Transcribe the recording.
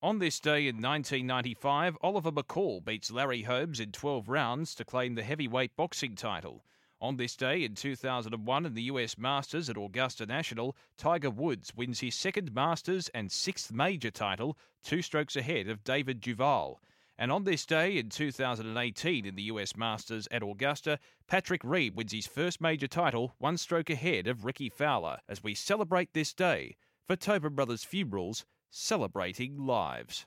On this day in 1995, Oliver McCall beats Larry Holmes in 12 rounds to claim the heavyweight boxing title. On this day in 2001 in the US Masters at Augusta National, Tiger Woods wins his second Masters and sixth major title, two strokes ahead of David Duval. And on this day in 2018 in the US Masters at Augusta, Patrick Reed wins his first major title, one stroke ahead of Rickie Fowler, as we celebrate this day for Tobin Brothers Funerals celebrating lives.